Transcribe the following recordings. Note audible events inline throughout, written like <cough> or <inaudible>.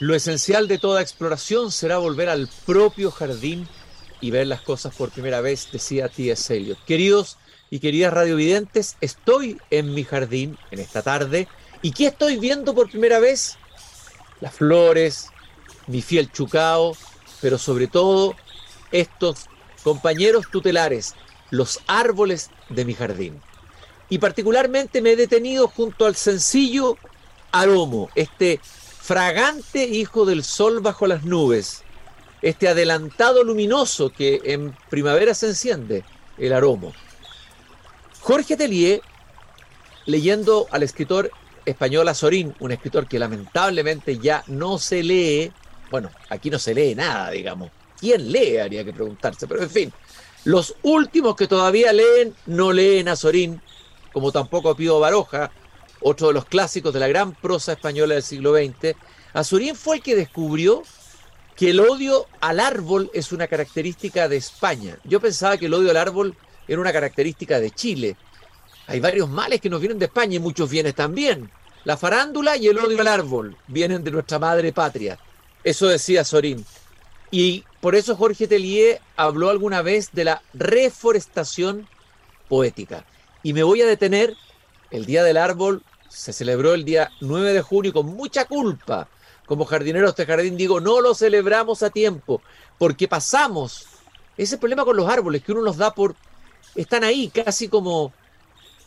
Lo esencial de toda exploración será volver al propio jardín y ver las cosas por primera vez, decía T.S. Eliot. Queridos y queridas radiovidentes, estoy en mi jardín en esta tarde. ¿Y qué estoy viendo por primera vez? Las flores, mi fiel chucao, pero sobre todo estos compañeros tutelares, los árboles de mi jardín. Y particularmente me he detenido junto al sencillo aromo, este fragante hijo del sol bajo las nubes, este adelantado luminoso que en primavera se enciende, el aromo. Jorge Tellier, leyendo al escritor español Azorín, un escritor que lamentablemente ya no se lee, bueno, aquí no se lee nada, digamos. ¿Quién lee? Habría que preguntarse, pero en fin, los últimos que todavía leen no leen a Azorín, como tampoco a Pío Baroja, otro de los clásicos de la gran prosa española del siglo XX, Azurín fue el que descubrió que el odio al árbol es una característica de España. Yo pensaba que el odio al árbol era una característica de Chile. Hay varios males que nos vienen de España y muchos bienes también. La farándula y el odio al árbol vienen de nuestra madre patria. Eso decía Sorín. Y por eso Jorge Tellier habló alguna vez de la reforestación poética. Y me voy a detener el Día del Árbol se celebró el día 9 de junio con mucha culpa. Como jardineros de jardín digo, no lo celebramos a tiempo, porque pasamos ese problema con los árboles que uno los da por... Están ahí casi como,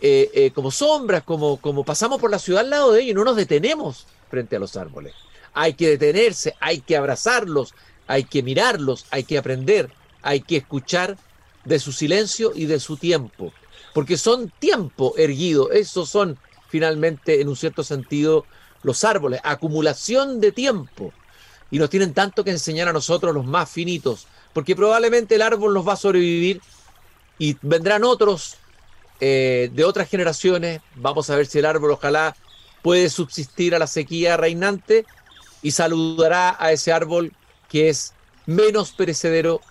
eh, eh, como sombras, como, como pasamos por la ciudad al lado de ellos y no nos detenemos frente a los árboles. Hay que detenerse, hay que abrazarlos, hay que mirarlos, hay que aprender, hay que escuchar de su silencio y de su tiempo porque son tiempo erguido, esos son finalmente en un cierto sentido los árboles, acumulación de tiempo. Y nos tienen tanto que enseñar a nosotros los más finitos, porque probablemente el árbol nos va a sobrevivir y vendrán otros eh, de otras generaciones. Vamos a ver si el árbol ojalá puede subsistir a la sequía reinante y saludará a ese árbol que es menos perecedero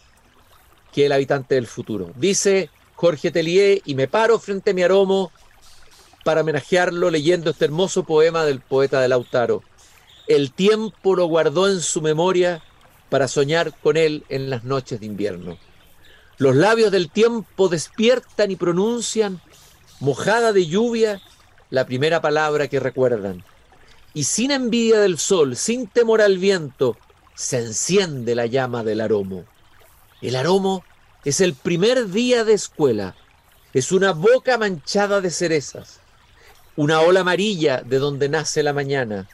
que el habitante del futuro. Dice Jorge Tellier y me paro frente a mi aromo para homenajearlo leyendo este hermoso poema del poeta de Lautaro. El tiempo lo guardó en su memoria para soñar con él en las noches de invierno. Los labios del tiempo despiertan y pronuncian, mojada de lluvia, la primera palabra que recuerdan. Y sin envidia del sol, sin temor al viento, se enciende la llama del aromo. El aromo es el primer día de escuela. Es una boca manchada de cerezas. Una ola amarilla de donde nace la mañana.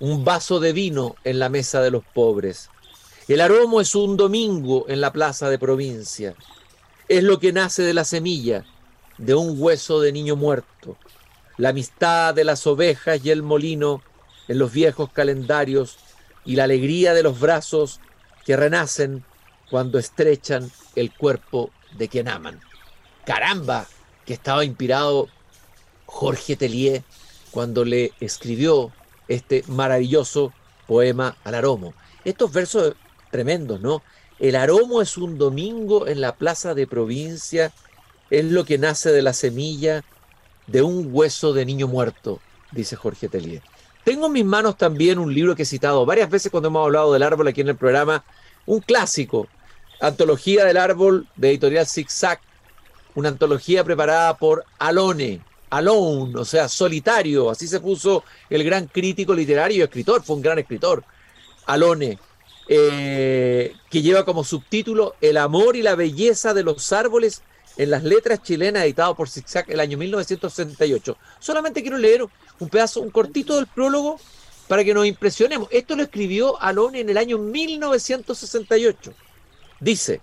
Un vaso de vino en la mesa de los pobres. El aromo es un domingo en la plaza de provincia. Es lo que nace de la semilla, de un hueso de niño muerto. La amistad de las ovejas y el molino en los viejos calendarios y la alegría de los brazos que renacen cuando estrechan el cuerpo de quien aman. Caramba, que estaba inspirado Jorge Tellier cuando le escribió este maravilloso poema al aromo. Estos versos tremendos, ¿no? El aromo es un domingo en la plaza de provincia, es lo que nace de la semilla de un hueso de niño muerto, dice Jorge Tellier. Tengo en mis manos también un libro que he citado varias veces cuando hemos hablado del árbol aquí en el programa, un clásico Antología del Árbol de Editorial Zigzag, una antología preparada por Alone, Alone, o sea, solitario, así se puso el gran crítico literario y escritor, fue un gran escritor, Alone, eh, que lleva como subtítulo El amor y la belleza de los árboles en las letras chilenas, editado por Zigzag el año 1968. Solamente quiero leer un pedazo, un cortito del prólogo para que nos impresionemos. Esto lo escribió Alone en el año 1968. Dice,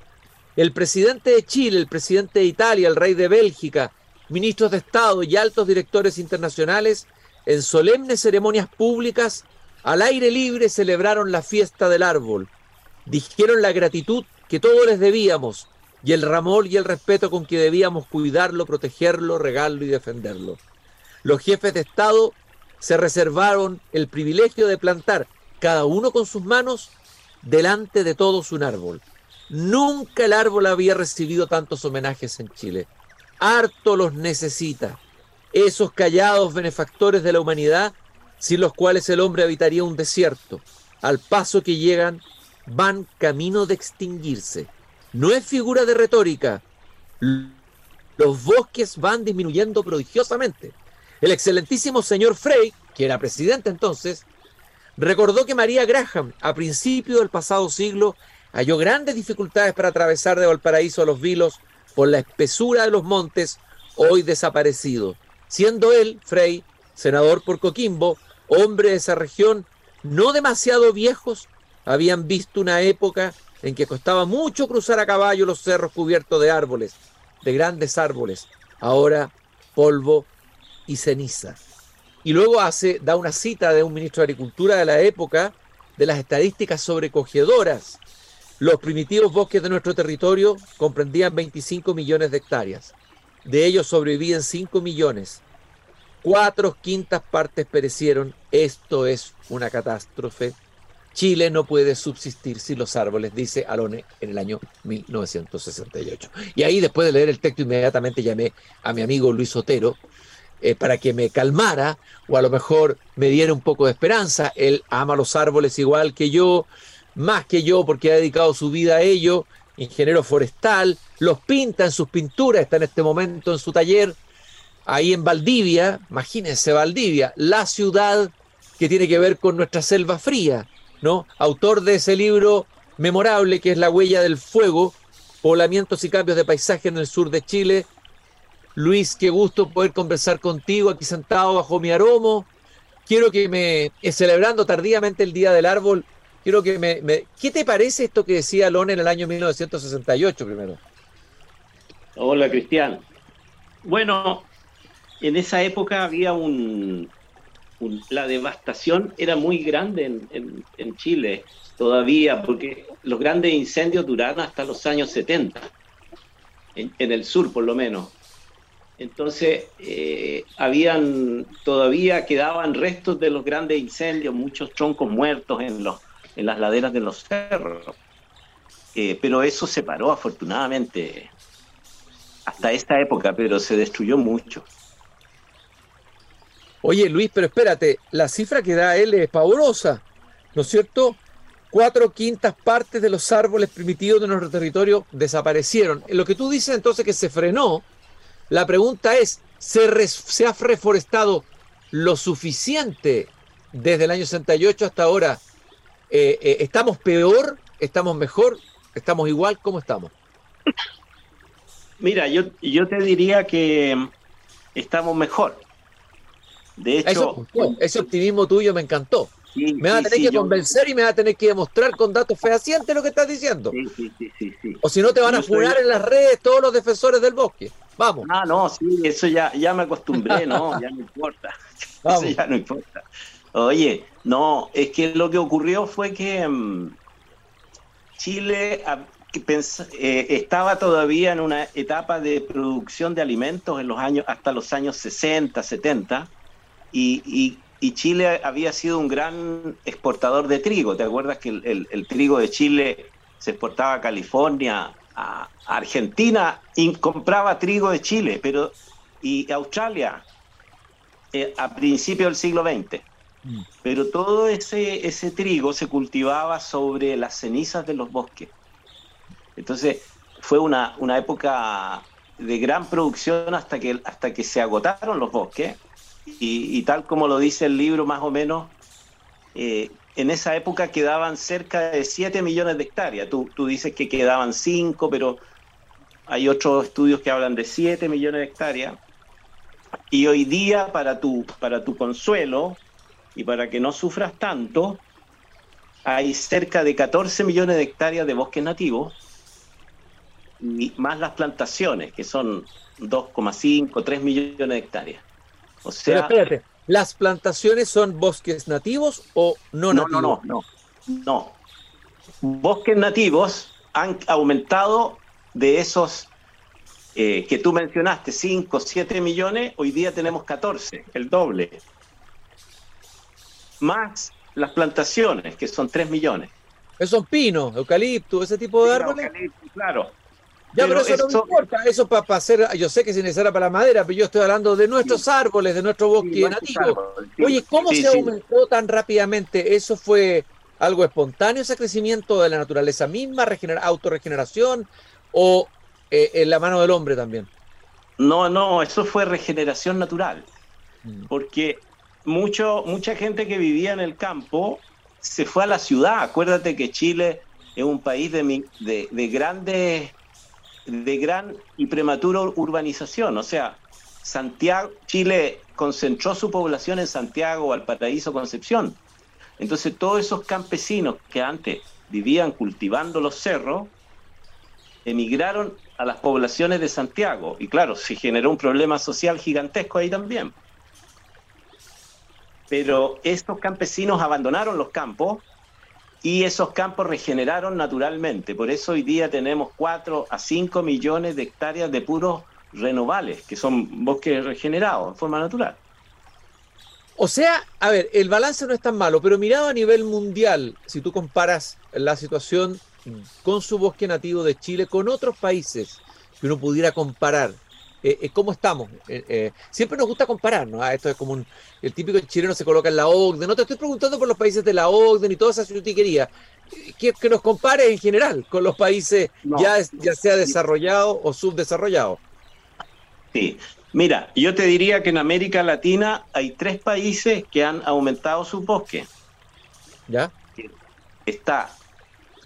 el presidente de Chile, el presidente de Italia, el rey de Bélgica, ministros de Estado y altos directores internacionales, en solemnes ceremonias públicas, al aire libre celebraron la fiesta del árbol. Dijeron la gratitud que todos les debíamos y el ramor y el respeto con que debíamos cuidarlo, protegerlo, regarlo y defenderlo. Los jefes de Estado se reservaron el privilegio de plantar, cada uno con sus manos, delante de todos un árbol. Nunca el árbol había recibido tantos homenajes en Chile. Harto los necesita. Esos callados benefactores de la humanidad, sin los cuales el hombre habitaría un desierto. al paso que llegan, van camino de extinguirse. No es figura de retórica. Los bosques van disminuyendo prodigiosamente. El excelentísimo señor Frey, que era presidente entonces, recordó que María Graham, a principios del pasado siglo, halló grandes dificultades para atravesar de Valparaíso a los Vilos por la espesura de los montes, hoy desaparecidos, siendo él, Frey, senador por Coquimbo, hombre de esa región, no demasiado viejos, habían visto una época en que costaba mucho cruzar a caballo los cerros cubiertos de árboles, de grandes árboles, ahora polvo y ceniza. Y luego hace, da una cita de un ministro de Agricultura de la época de las estadísticas sobrecogedoras. Los primitivos bosques de nuestro territorio comprendían 25 millones de hectáreas. De ellos sobrevivían 5 millones. Cuatro quintas partes perecieron. Esto es una catástrofe. Chile no puede subsistir sin los árboles, dice Alone en el año 1968. Y ahí, después de leer el texto, inmediatamente llamé a mi amigo Luis Otero eh, para que me calmara o a lo mejor me diera un poco de esperanza. Él ama los árboles igual que yo, más que yo, porque ha dedicado su vida a ello, ingeniero forestal, los pinta en sus pinturas, está en este momento en su taller, ahí en Valdivia, imagínense Valdivia, la ciudad que tiene que ver con nuestra selva fría ¿no? Autor de ese libro memorable que es La huella del fuego, poblamientos y cambios de paisaje en el sur de Chile. Luis, qué gusto poder conversar contigo aquí sentado bajo mi aromo. Quiero que me, eh, celebrando tardíamente el Día del Árbol, quiero que me, me ¿qué te parece esto que decía Lone en el año 1968 primero? Hola, Cristian. Bueno, en esa época había un, la devastación era muy grande en, Chile todavía, porque los grandes incendios duraron hasta los años 70, en, el sur por lo menos. Entonces, eh, habían, todavía quedaban restos de los grandes incendios, muchos troncos muertos en, los, en las laderas de los cerros. Eh, pero eso se paró afortunadamente hasta esta época, pero se destruyó mucho. Oye, Luis, pero espérate, la cifra que da él es pavorosa, ¿no es cierto? Cuatro quintas partes de los árboles primitivos de nuestro territorio desaparecieron. Lo que tú dices entonces que se frenó, la pregunta es, ¿se, se ha reforestado lo suficiente desde el año 68 hasta ahora? Eh, eh, ¿Estamos peor? ¿Estamos mejor? ¿Estamos igual? ¿Cómo estamos? Mira, yo, yo te diría que estamos mejor. De hecho, ese optimismo tuyo me encantó. me va a tener que convencer y me va a tener que demostrar con datos fehacientes lo que estás diciendo. o si no, te van a furar en las redes todos los defensores del bosque. Vamos. Ah, no, sí, eso ya, ya me acostumbré, no, <laughs> ya no importa. <laughs> Eso ya no importa. Oye, no, es que lo que ocurrió fue que mm, Chile eh, estaba todavía en una etapa de producción de alimentos en los años hasta los años 60, 70 y, Chile había sido un gran exportador de trigo. ¿Te acuerdas que el, trigo de Chile se exportaba a California, a, Argentina, y compraba trigo de Chile, pero y Australia eh, a principios del siglo XX. Mm. Pero todo ese, ese trigo se cultivaba sobre las cenizas de los bosques. Entonces fue una, una época de gran producción hasta que, hasta que se agotaron los bosques y, tal como lo dice el libro más o menos, eh, en esa época quedaban cerca de 7 millones de hectáreas. Tú, tú dices que quedaban 5, pero hay otros estudios que hablan de 7 millones de hectáreas. Y hoy día, para tu, para tu consuelo y para que no sufras tanto, hay cerca de 14 millones de hectáreas de bosques nativos, y más las plantaciones, que son 2,5, 3 millones de hectáreas. O sea, espérate, ¿las plantaciones son bosques nativos o no, nativos? No, no, no, no. Bosques nativos han aumentado de esos eh, que tú mencionaste, 5, 7 millones, hoy día tenemos 14, el doble. Más las plantaciones, que son 3 millones. Esos son pinos, eucalipto, ese tipo de árboles. claro. Ya, pero, eso no importa, eso para hacer, yo sé que es necesario para la madera, pero yo estoy hablando de nuestros árboles, de nuestro bosque nativo. Oye, ¿cómo se aumentó tan rápidamente? ¿Eso fue algo espontáneo ese crecimiento de la naturaleza misma, autorregeneración o eh, en la mano del hombre también? No, no, eso fue regeneración natural. Mm. Porque mucho, mucha gente que vivía en el campo se fue a la ciudad. Acuérdate que Chile es un país de, de, de grandes, de gran y prematura urbanización. O sea, Santiago, Chile concentró su población en Santiago, Valparaíso, Concepción. Entonces todos esos campesinos que antes vivían cultivando los cerros, emigraron a las poblaciones de Santiago. Y claro, se generó un problema social gigantesco ahí también. Pero estos campesinos abandonaron los campos y esos campos regeneraron naturalmente. Por eso hoy día tenemos 4 a 5 millones de hectáreas de puros renovables, que son bosques regenerados en forma natural. O sea, a ver, el balance no es tan malo, pero mirado a nivel mundial, si tú comparas la situación con su bosque nativo de Chile con otros países que uno pudiera comparar, eh, eh, ¿cómo estamos? Eh, siempre nos gusta comparar, ¿no? Ah, esto es como un, el típico chileno se coloca en la OCDE. No te estoy preguntando por los países de la OCDE ni toda esa quería Que, que nos compare en general con los países ya, ya sea desarrollados o subdesarrollados. Sí, Mira, yo te diría que en América Latina hay tres países que han aumentado sus bosques. ¿Ya? Está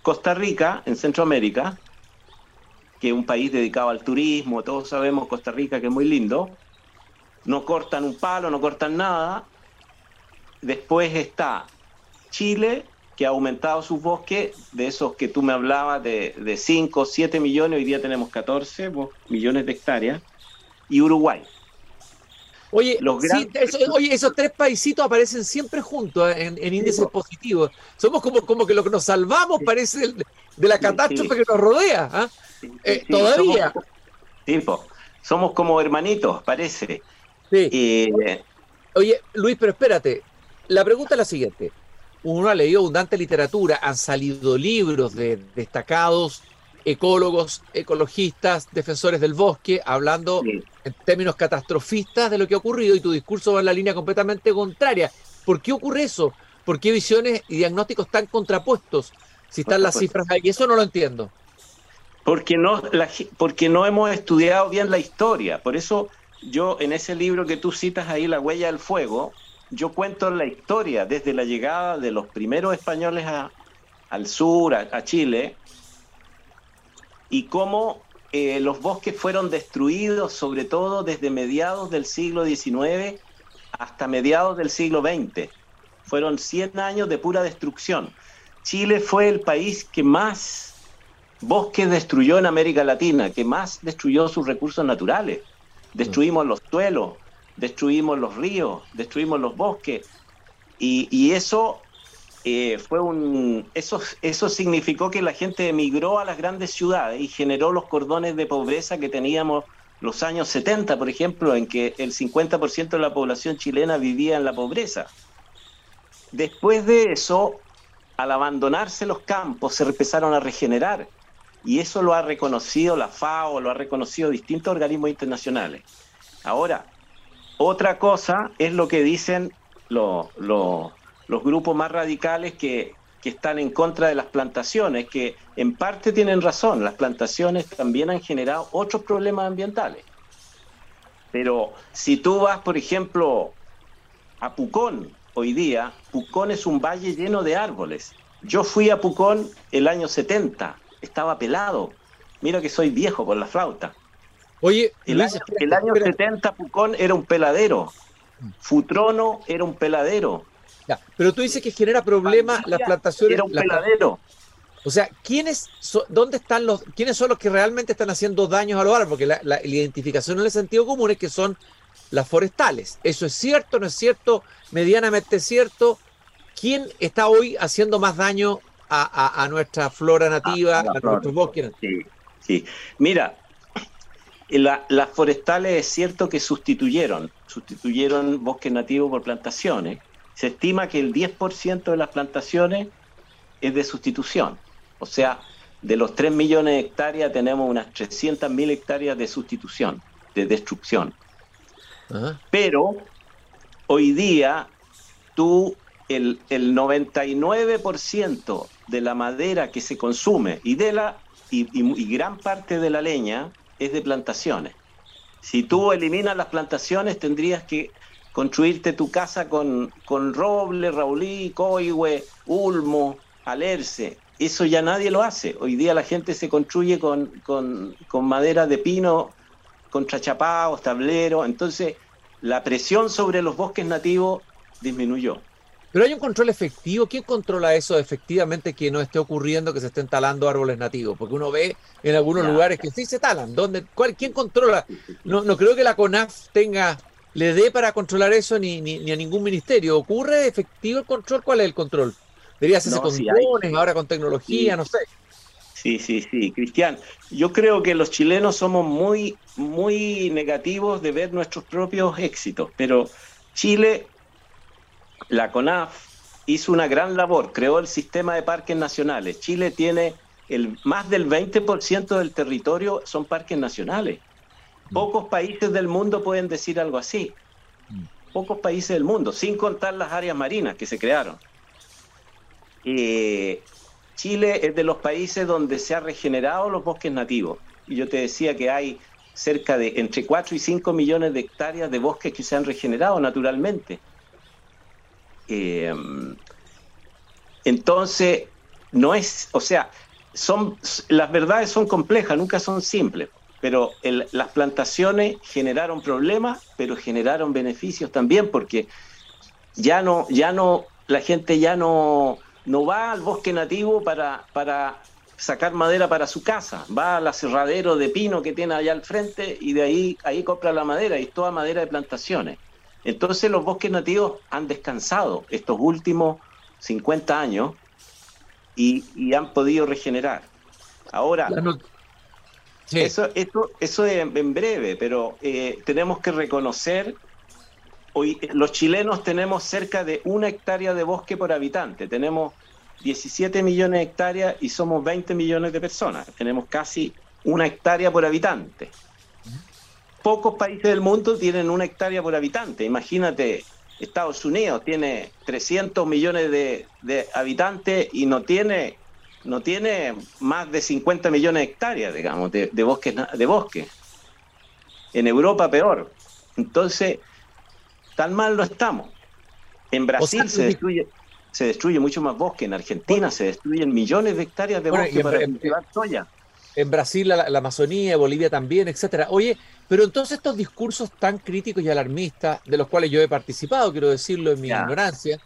Costa Rica, en Centroamérica, que es un país dedicado al turismo, todos sabemos Costa Rica que es muy lindo. No cortan un palo, no cortan nada. Después está Chile, que ha aumentado sus bosques, de esos que tú me hablabas de, de 5, 7 millones, hoy día tenemos 14 millones de hectáreas y Uruguay. Oye, oye, esos tres paisitos aparecen siempre juntos ¿eh? en, índices positivos. Somos como, como que lo que nos salvamos parece de la catástrofe que nos rodea. Eh, todavía. Somos, somos como hermanitos, parece. Eh, oye, Luis, pero espérate. La pregunta es la siguiente. Uno ha leído abundante literatura, han salido libros de destacados ecólogos, ecologistas, defensores del bosque, hablando en términos catastrofistas de lo que ha ocurrido y tu discurso va en la línea completamente contraria. ¿Por qué ocurre eso? ¿Por qué visiones y diagnósticos tan contrapuestos? Si están las cifras ahí, eso no lo entiendo. Porque no, porque no hemos estudiado bien la historia. Por eso yo en ese libro que tú citas ahí, La huella del fuego, yo cuento la historia desde la llegada de los primeros españoles al sur, a Chile, y cómo eh, los bosques fueron destruidos, sobre todo desde mediados del siglo XIX hasta mediados del siglo XX. Fueron 100 años de pura destrucción. Chile fue el país que más bosques destruyó en América Latina, que más destruyó sus recursos naturales. Destruimos los suelos, destruimos los ríos, destruimos los bosques. Y, y eso eh, fue un eso, eso significó que la gente emigró a las grandes ciudades y generó los cordones de pobreza que teníamos los años 70, por ejemplo, en que el 50% de la población chilena vivía en la pobreza. Después de eso, al abandonarse los campos, se empezaron a regenerar. Y eso lo ha reconocido la FAO, lo ha reconocido distintos organismos internacionales. Ahora, otra cosa es lo que dicen los, grupos más radicales que, están en contra de las plantaciones, que en parte tienen razón, las plantaciones también han generado otros problemas ambientales. Pero si tú vas, por ejemplo, a Pucón hoy día, Pucón es un valle lleno de árboles. Yo fui a Pucón el año 70, estaba pelado. Mira que soy viejo con la flauta. Oye, el, año, el año 70 Pucón era un peladero. Futrono era un peladero pero tú dices que genera problemas las plantaciones. Era un peladero. O sea, ¿quiénes, dónde están los, quiénes son los que realmente están haciendo daños a los árboles? Porque la, la, identificación en el sentido común es que son las forestales. ¿Eso es cierto? ¿No es cierto? ¿Medianamente cierto? ¿Quién está hoy haciendo más daño a, nuestra flora nativa, a, nuestros bosques? Sí, sí. Mira, las forestales es cierto que sustituyeron, sustituyeron bosques nativos por plantaciones, se estima que el 10% de las plantaciones es de sustitución. O sea, de los 3 millones de hectáreas tenemos unas 300 mil hectáreas de sustitución, de destrucción. Pero hoy día tú el, el 99% de la madera que se consume y de la y, gran parte de la leña es de plantaciones. Si tú eliminas las plantaciones, tendrías que construirte tu casa con, con roble, raulí, coihue, ulmo, alerce. Eso ya nadie lo hace. Hoy día la gente se construye con, con, con madera de pino, contrachapados, tablero. Entonces, la presión sobre los bosques nativos disminuyó. Pero hay un control efectivo. ¿Quién controla eso efectivamente que no esté ocurriendo que se estén talando árboles nativos? Porque uno ve en algunos lugares que sí se talan. ¿Dónde, cuál, ¿Quién controla? No, no creo que la CONAF tenga, le dé para controlar eso ni, ni, a ningún ministerio. ¿Ocurre efectivo el control? ¿Cuál es el control? Debería hacerse con drones, ahora con tecnología, no sé. Sí, sí, sí, Cristian. Yo creo que los chilenos somos muy, muy negativos de ver nuestros propios éxitos, pero Chile la CONAF hizo una gran labor, creó el sistema de parques nacionales. Chile tiene el más del 20% del territorio son parques nacionales. Mm. Pocos países del mundo pueden decir algo así. Mm. Pocos países del mundo, sin contar las áreas marinas que se crearon. Eh, Chile es de los países donde se han regenerado los bosques nativos. Y yo te decía que hay cerca de entre 4 y 5 millones de hectáreas de bosques que se han regenerado naturalmente. Eh, entonces, no es, o sea, son, las verdades son complejas, nunca son simples, pero las plantaciones generaron problemas, pero generaron beneficios también, porque ya no, ya no, la gente ya no, no va al bosque nativo para, para sacar madera para su casa, va al aserradero de pino que tiene allá al frente y de ahí, ahí compra la madera y toda madera de plantaciones. Entonces los bosques nativos han descansado estos últimos 50 años y, han podido regenerar. Ahora, eso, eso, eso es en breve, pero eh, tenemos que reconocer, hoy los chilenos tenemos cerca de una hectárea de bosque por habitante, tenemos 17 millones de hectáreas y somos 20 millones de personas, tenemos casi una hectárea por habitante pocos países del mundo tienen una hectárea por habitante. Imagínate, Estados Unidos tiene 300 millones de, habitantes y no tiene, no tiene más de 50 millones de hectáreas, digamos, de, de bosques. De bosque. En Europa peor. Entonces, tan mal no estamos. En Brasil se destruye se destruye mucho más bosque, en Argentina se destruyen millones de hectáreas de bosque para cultivar soya en Brasil la, Amazonía, Bolivia también, etcétera. Oye, pero entonces estos discursos tan críticos y alarmistas, de los cuales yo he participado, quiero decirlo en mi ignorancia,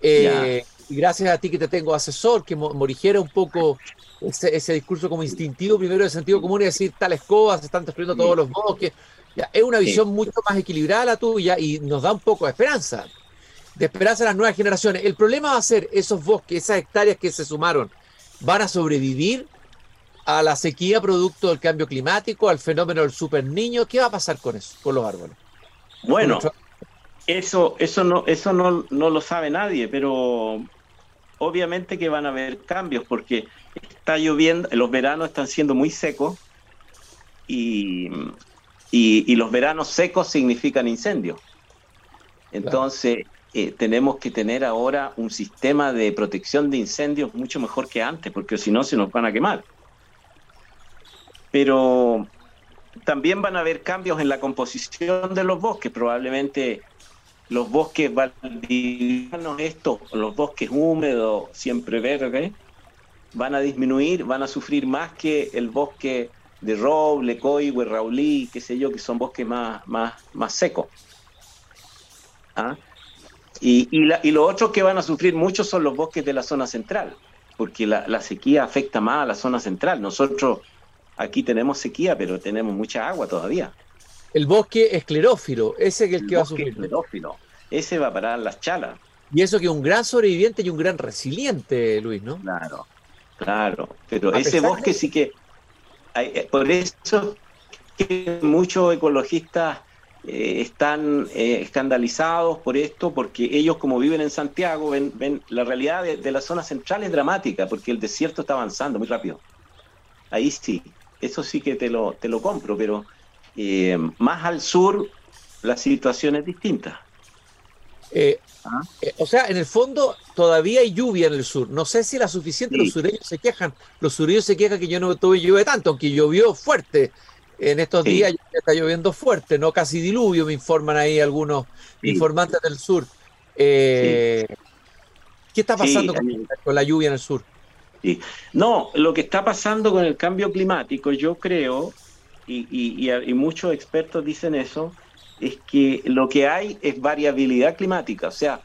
eh, y gracias a ti que te tengo asesor, que morigera un poco ese, discurso como instintivo, primero de sentido común y decir tales cosas, se están destruyendo todos los bosques. Ya, es una visión mucho más equilibrada la tuya y nos da un poco de esperanza, de esperanza a las nuevas generaciones. El problema va a ser esos bosques, esas hectáreas que se sumaron, ¿van a sobrevivir a la sequía producto del cambio climático, al fenómeno del super niño. ¿Qué va a pasar con eso, con los árboles? Bueno, eso, eso no, eso no, no lo sabe nadie, pero obviamente que van a haber cambios porque está lloviendo, los veranos están siendo muy secos y, y, los veranos secos significan incendios. Entonces, eh, tenemos que tener ahora un sistema de protección de incendios mucho mejor que antes, porque si no se nos van a quemar pero también van a haber cambios en la composición de los bosques. Probablemente los bosques valdivianos, estos, los bosques húmedos, siempre verdes, van a disminuir, van a sufrir más que el bosque de roble, coihue, raulí, qué sé yo, que son bosques más, más, más secos. ¿Ah? Y, y, los otros que van a sufrir mucho son los bosques de la zona central, porque la, la sequía afecta más a la zona central. Nosotros Aquí tenemos sequía, pero tenemos mucha agua todavía. El bosque esclerófilo, ese es el, que va a sufrir. Esclerófilo, ese va a parar las chalas. Y eso que es un gran sobreviviente y un gran resiliente, Luis, ¿no? Claro, claro. Pero ese bosque sí que. Eh, por eso que muchos ecologistas eh, están eh, escandalizados por esto, porque ellos, como viven en Santiago, ven, ven la realidad de, de la zona central es dramática, porque el desierto está avanzando muy rápido. Ahí sí, eso sí que te lo, te lo compro, pero eh, más al sur la situación es distinta. Eh, ah. eh, o sea, en el fondo todavía hay lluvia en el sur. No sé si la suficiente, los sureños se quejan. Los sureños se quejan que yo no tuve lluvia tanto, aunque llovió fuerte. En estos días ya está lloviendo fuerte, no casi diluvio, me informan ahí algunos informantes del sur. Eh, ¿Qué está pasando con, la lluvia en el sur? No, lo que está pasando con el cambio climático, yo creo, y, muchos expertos dicen eso, es que lo que hay es variabilidad climática, o sea,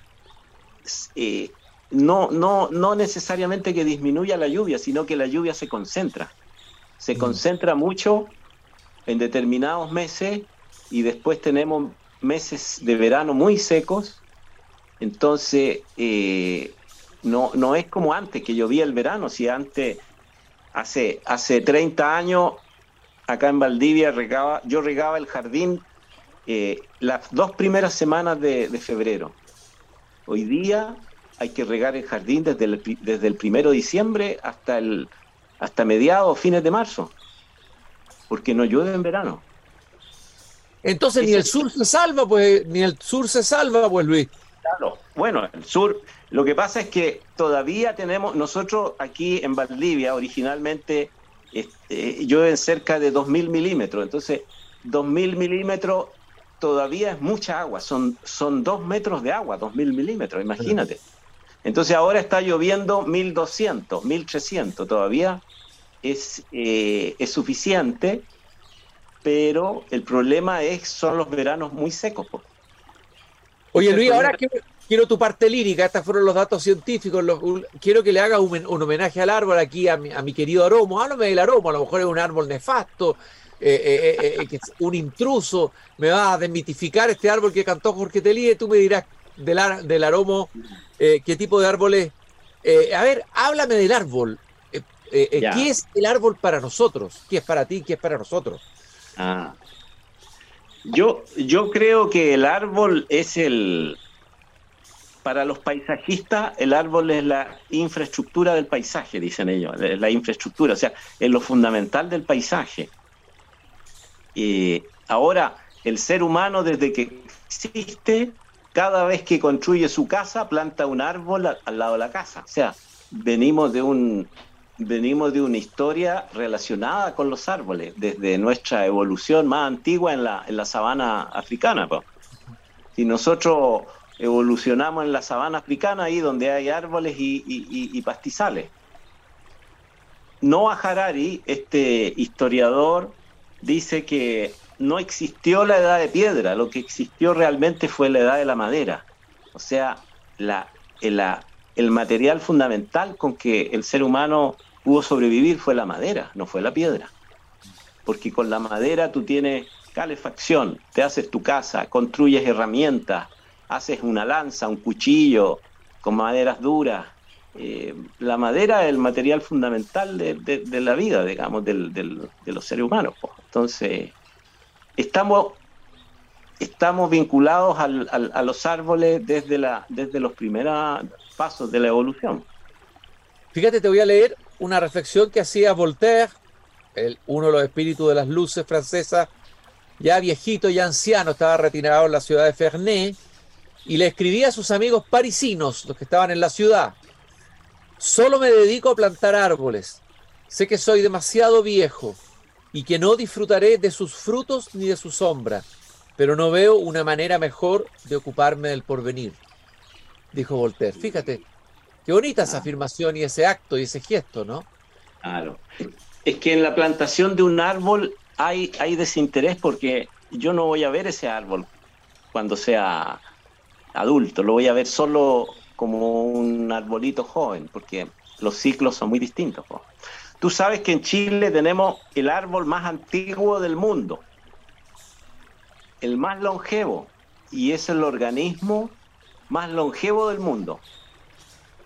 eh, no, no, no necesariamente que disminuya la lluvia, sino que la lluvia se concentra. Se mm. concentra mucho en determinados meses y después tenemos meses de verano muy secos. Entonces, eh, no, no es como antes, que llovía el verano. Si antes, hace, hace 30 años, acá en Valdivia, regaba, yo regaba el jardín eh, las dos primeras semanas de, febrero. Hoy día hay que regar el jardín desde el, desde el primero de diciembre hasta, el, hasta mediados o fines de marzo porque no llueve en verano. Entonces ni el sur se salva, pues, ni el sur se salva, pues Luis. Claro, bueno, el sur, lo que pasa es que todavía tenemos, nosotros aquí en Valdivia originalmente este, llueven cerca de 2.000 milímetros, entonces 2.000 milímetros todavía es mucha agua, son, son 2 metros de agua, 2.000 milímetros, imagínate. Entonces ahora está lloviendo 1.200, 1.300, todavía es, eh, es suficiente, pero el problema es son los veranos muy secos. Oye Luis, ahora quiero, tu parte lírica, estos fueron los datos científicos, quiero que le hagas un, homenaje al árbol aquí a mi, a mi querido Aromo, háblame del Aromo, a lo mejor es un árbol nefasto, eh, eh, un intruso, me va a desmitificar este árbol que cantó Jorge Telíe, tú me dirás del, del Aromo qué tipo de árbol es. a ver, háblame del árbol, eh, eh, ¿Qué es el árbol para nosotros? ¿Qué es para ti? ¿Qué es para nosotros? Ah. Yo, yo creo que el árbol es el... Para los paisajistas, el árbol es la infraestructura del paisaje, dicen ellos, la infraestructura, o sea, es lo fundamental del paisaje. Y ahora, el ser humano desde que existe, cada vez que construye su casa, planta un árbol al lado de la casa. O sea, venimos de un, venimos de una historia relacionada con los árboles, desde nuestra evolución más antigua en la, en la sabana africana. Si nosotros evolucionamos en la sabana africana, ahí donde hay árboles y, pastizales. Noah Harari, este historiador, dice que no existió la edad de piedra, lo que existió realmente fue la edad de la madera. O sea, la, la, el material fundamental con que el ser humano pudo sobrevivir fue la madera, no fue la piedra. Porque con la madera tú tienes calefacción, te haces tu casa, construyes herramientas, haces una lanza, un cuchillo con maderas duras. Eh, la madera es el material fundamental de, la vida, digamos, de los seres humanos. Entonces, estamos, estamos vinculados a los árboles desde, la, desde los primeros pasos de la evolución. Fíjate, te voy a leer una reflexión que hacía Voltaire, el, uno de los espíritus de las luces francesas, ya viejito, ya anciano, estaba retirado en la ciudad de Ferney, y le escribía a sus amigos parisinos, los que estaban en la ciudad, solo me dedico a plantar árboles, sé que soy demasiado viejo y que no disfrutaré de sus frutos ni de su sombra, pero no veo una manera mejor de ocuparme del porvenir, dijo Voltaire. Fíjate, Qué bonita esa ah. afirmación y ese acto y ese gesto, ¿no? Claro. Es que en la plantación de un árbol hay, hay desinterés porque yo no voy a ver ese árbol cuando sea adulto, lo voy a ver solo como un arbolito joven, porque los ciclos son muy distintos. Tú sabes que en Chile tenemos el árbol más antiguo del mundo, el más longevo, y es el organismo más longevo del mundo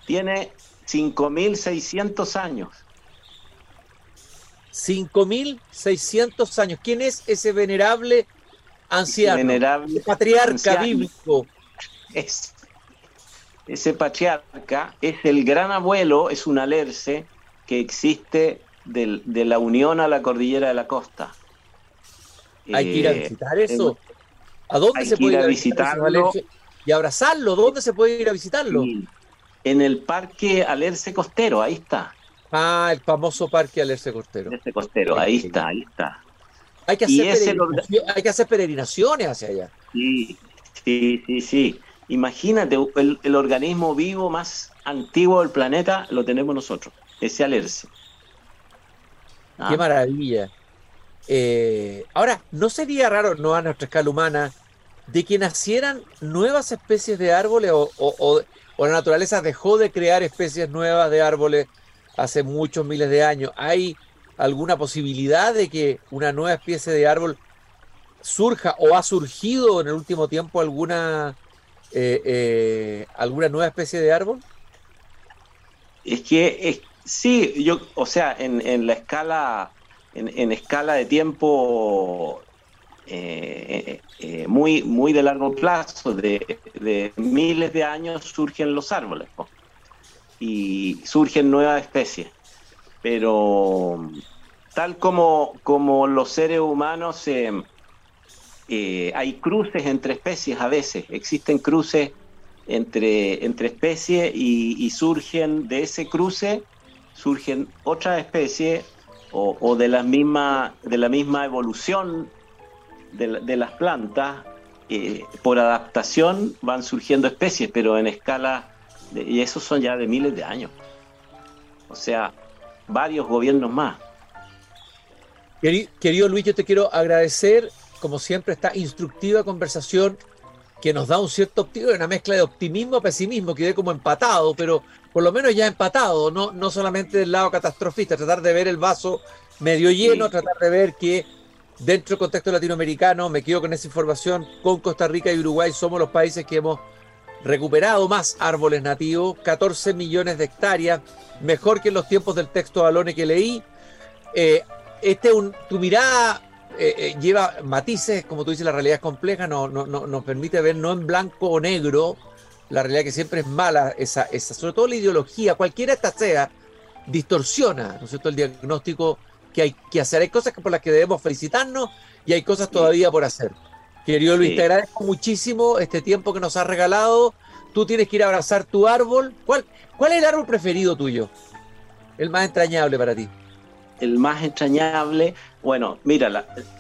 tiene 5.600 años. 5.600 años. ¿Quién es ese venerable anciano? Venerable patriarca bíblico. Es, ese patriarca es el gran abuelo, es un alerce que existe de la unión a la cordillera de la costa. Hay que ir a eh, visitar eso. ¿A dónde se puede ir a visitarlo? y abrazarlo. ¿Dónde se puede ir a visitarlo? En el Parque Alerce Costero, ahí está. Ah, el famoso Parque Alerce Costero. Alerce Costero, ahí está, ahí está. Hay que, hacer hay que hacer peregrinaciones hacia allá. Sí, sí, sí, sí. Imagínate, el, organismo vivo más antiguo del planeta lo tenemos nosotros, ese alerce. Ah. Qué maravilla. Eh, ahora, ¿no sería raro, no a nuestra escala humana, de que nacieran nuevas especies de árboles o, la naturaleza dejó de crear especies nuevas de árboles hace muchos miles de años? ¿Hay alguna posibilidad de que una nueva especie de árbol surja o ha surgido en el último tiempo alguna, eh, eh, alguna nueva especie de árbol? Es que sí, yo, o sea, en, la escala, en, escala de tiempo eh, muy, muy de largo plazo, de, miles de años, surgen los árboles y surgen nuevas especies. Pero tal como, como los seres humanos, hay cruces entre especies a veces, existen cruces entre, entre especies y, surgen de ese cruce, surgen otras especies o, de, la misma, de la misma evolución de, las plantas, eh, por adaptación van surgiendo especies, pero en escala, y esos son ya de miles de años. O sea, varios gobiernos más. Querido Luis, yo te quiero agradecer, como siempre, esta instructiva conversación que nos da un cierto optimismo, una mezcla de optimismo, pesimismo, quedé como empatado, pero por lo menos ya empatado, no, no solamente del lado catastrofista, tratar de ver el vaso medio lleno, tratar de ver que dentro del contexto latinoamericano, me quedo con esa información, con Costa Rica y Uruguay somos los países que hemos recuperado más árboles nativos, 14 millones de hectáreas, mejor que en los tiempos del texto Alone que leí. Eh, este un, tu mirada eh, eh, lleva matices, como tú dices, la realidad es compleja, no, no, no, nos permite ver no en blanco o negro, la realidad que siempre es mala, esa, esa, sobre todo la ideología, cualquiera esta sea, distorsiona, ¿no es cierto?, el diagnóstico que hay que hacer. Hay cosas por las que debemos felicitarnos y hay cosas todavía por hacer. Querido Luis, te agradezco muchísimo este tiempo que nos has regalado. Tú tienes que ir a abrazar tu árbol. ¿Cuál, cuál es el árbol preferido tuyo? El más entrañable para ti el más entrañable. Bueno, mira,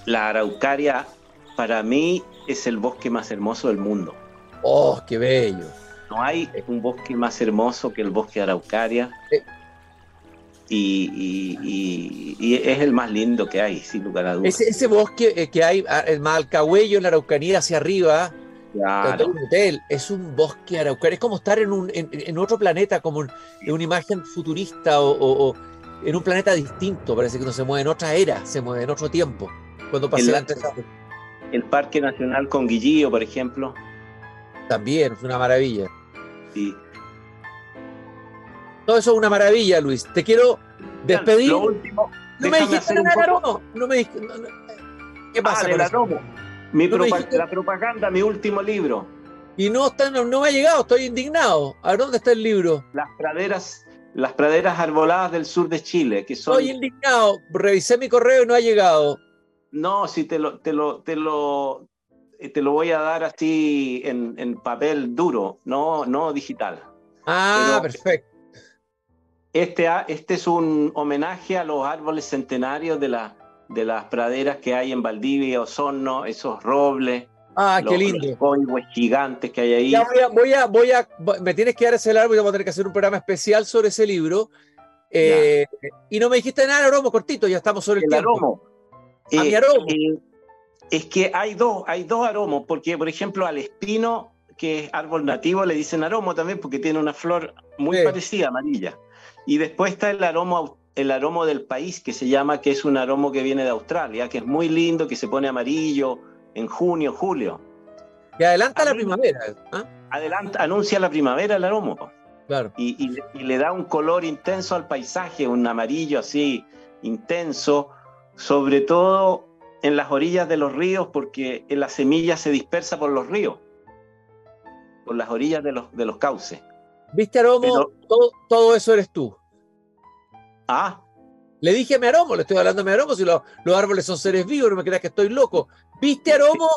la, araucaria para mí es el bosque más hermoso del mundo. ¡Oh, qué bello! No hay un bosque más hermoso que el bosque de araucaria. Y, es el más lindo que hay, sin lugar a dudas. Ese, bosque eh, que hay, ah, el Malcahuello, en la Araucanía, hacia arriba, claro. un hotel, es un bosque araucario. Es como estar en, un, en, otro planeta, como en una imagen futurista o en un planeta distinto, parece que no se mueve en otra era, se mueve en otro tiempo. Cuando pasa el, el Parque Nacional Conguillío, por ejemplo. También, es una maravilla. Sí. Todo eso es una maravilla, Luis. Te quiero despedir. Lo último, no me dijiste nada Aromo. No me dijiste, ¿Qué pasa? Ah, con Mi La propaganda, mi último libro. Y no, está, no, no, me ha llegado, estoy indignado. ¿A dónde está el libro? Las praderas las praderas arboladas del sur de Chile, que son... Estoy indignado, revisé mi correo y no ha llegado. No, si te lo, te lo, te lo, eh, te lo voy a dar así en, papel duro, no, no digital. Ah, perfecto. Este, este es un homenaje a los árboles centenarios de, la, de las praderas que hay en Valdivia, Osorno, esos robles, Ah, qué lindo. Los gigantes que hay ahí. Ya voy a, voy a, me tienes que dar ese árbol y vamos a tener que hacer un programa especial sobre ese libro. Eh, y no me dijiste nada, Aromo, cortito, ya estamos sobre el, el Aromo. A mi aromo. Eh, es que hay dos, hay dos aromos, porque por ejemplo al espino, que es árbol nativo, le dicen aromo también porque tiene una flor muy parecida, amarilla. Y después está el aromo, el aromo del país, que se llama, que es un aromo que viene de Australia, que es muy lindo, que se pone amarillo, en junio, julio. Y adelanta la primavera. ¿ah? Adelanta, anuncia la primavera el aromo. Claro. Y, le da un color intenso al paisaje, un amarillo así intenso, sobre todo en las orillas de los ríos, porque la semilla se dispersa por los ríos, por las orillas de los, de los cauces. ¿Viste, Aromo? todo, todo, eso eres tú. Ah. Le dije a mi Aromo, le estoy hablando a mi Aromo, si los árboles son seres vivos, no me creas que estoy loco. ¿Viste, Aromo?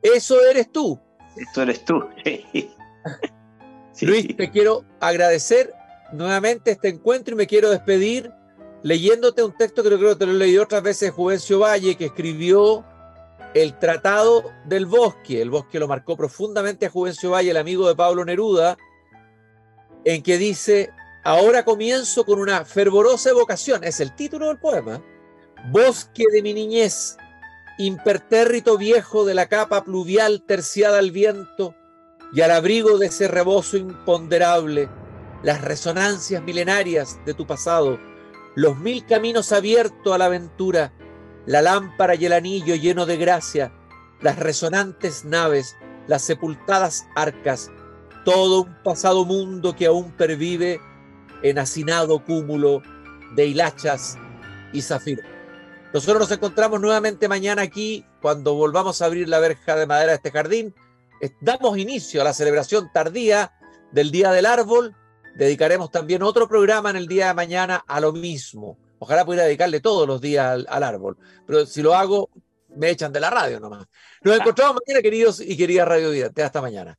Eso eres tú. Esto eres tú. <laughs> Luis, te quiero agradecer nuevamente este encuentro y me quiero despedir leyéndote un texto que creo que te lo he leído otras veces, Juvencio Valle, que escribió el Tratado del Bosque. El bosque lo marcó profundamente a Juvencio Valle, el amigo de Pablo Neruda, en que dice, ahora comienzo con una fervorosa evocación, es el título del poema, Bosque de mi niñez, impertérrito viejo de la capa pluvial terciada al viento y al abrigo de ese rebozo imponderable, las resonancias milenarias de tu pasado, los mil caminos abiertos a la aventura, la lámpara y el anillo lleno de gracia, las resonantes naves, las sepultadas arcas, todo un pasado mundo que aún pervive en hacinado cúmulo de hilachas y zafiro. Nosotros nos encontramos nuevamente mañana aquí cuando volvamos a abrir la verja de madera de este jardín. Damos inicio a la celebración tardía del Día del Árbol. Dedicaremos también otro programa en el día de mañana a lo mismo. Ojalá pudiera dedicarle todos los días al, árbol. Pero si lo hago, me echan de la radio nomás. Nos encontramos mañana, queridos y queridas Radio Vida. Hasta mañana.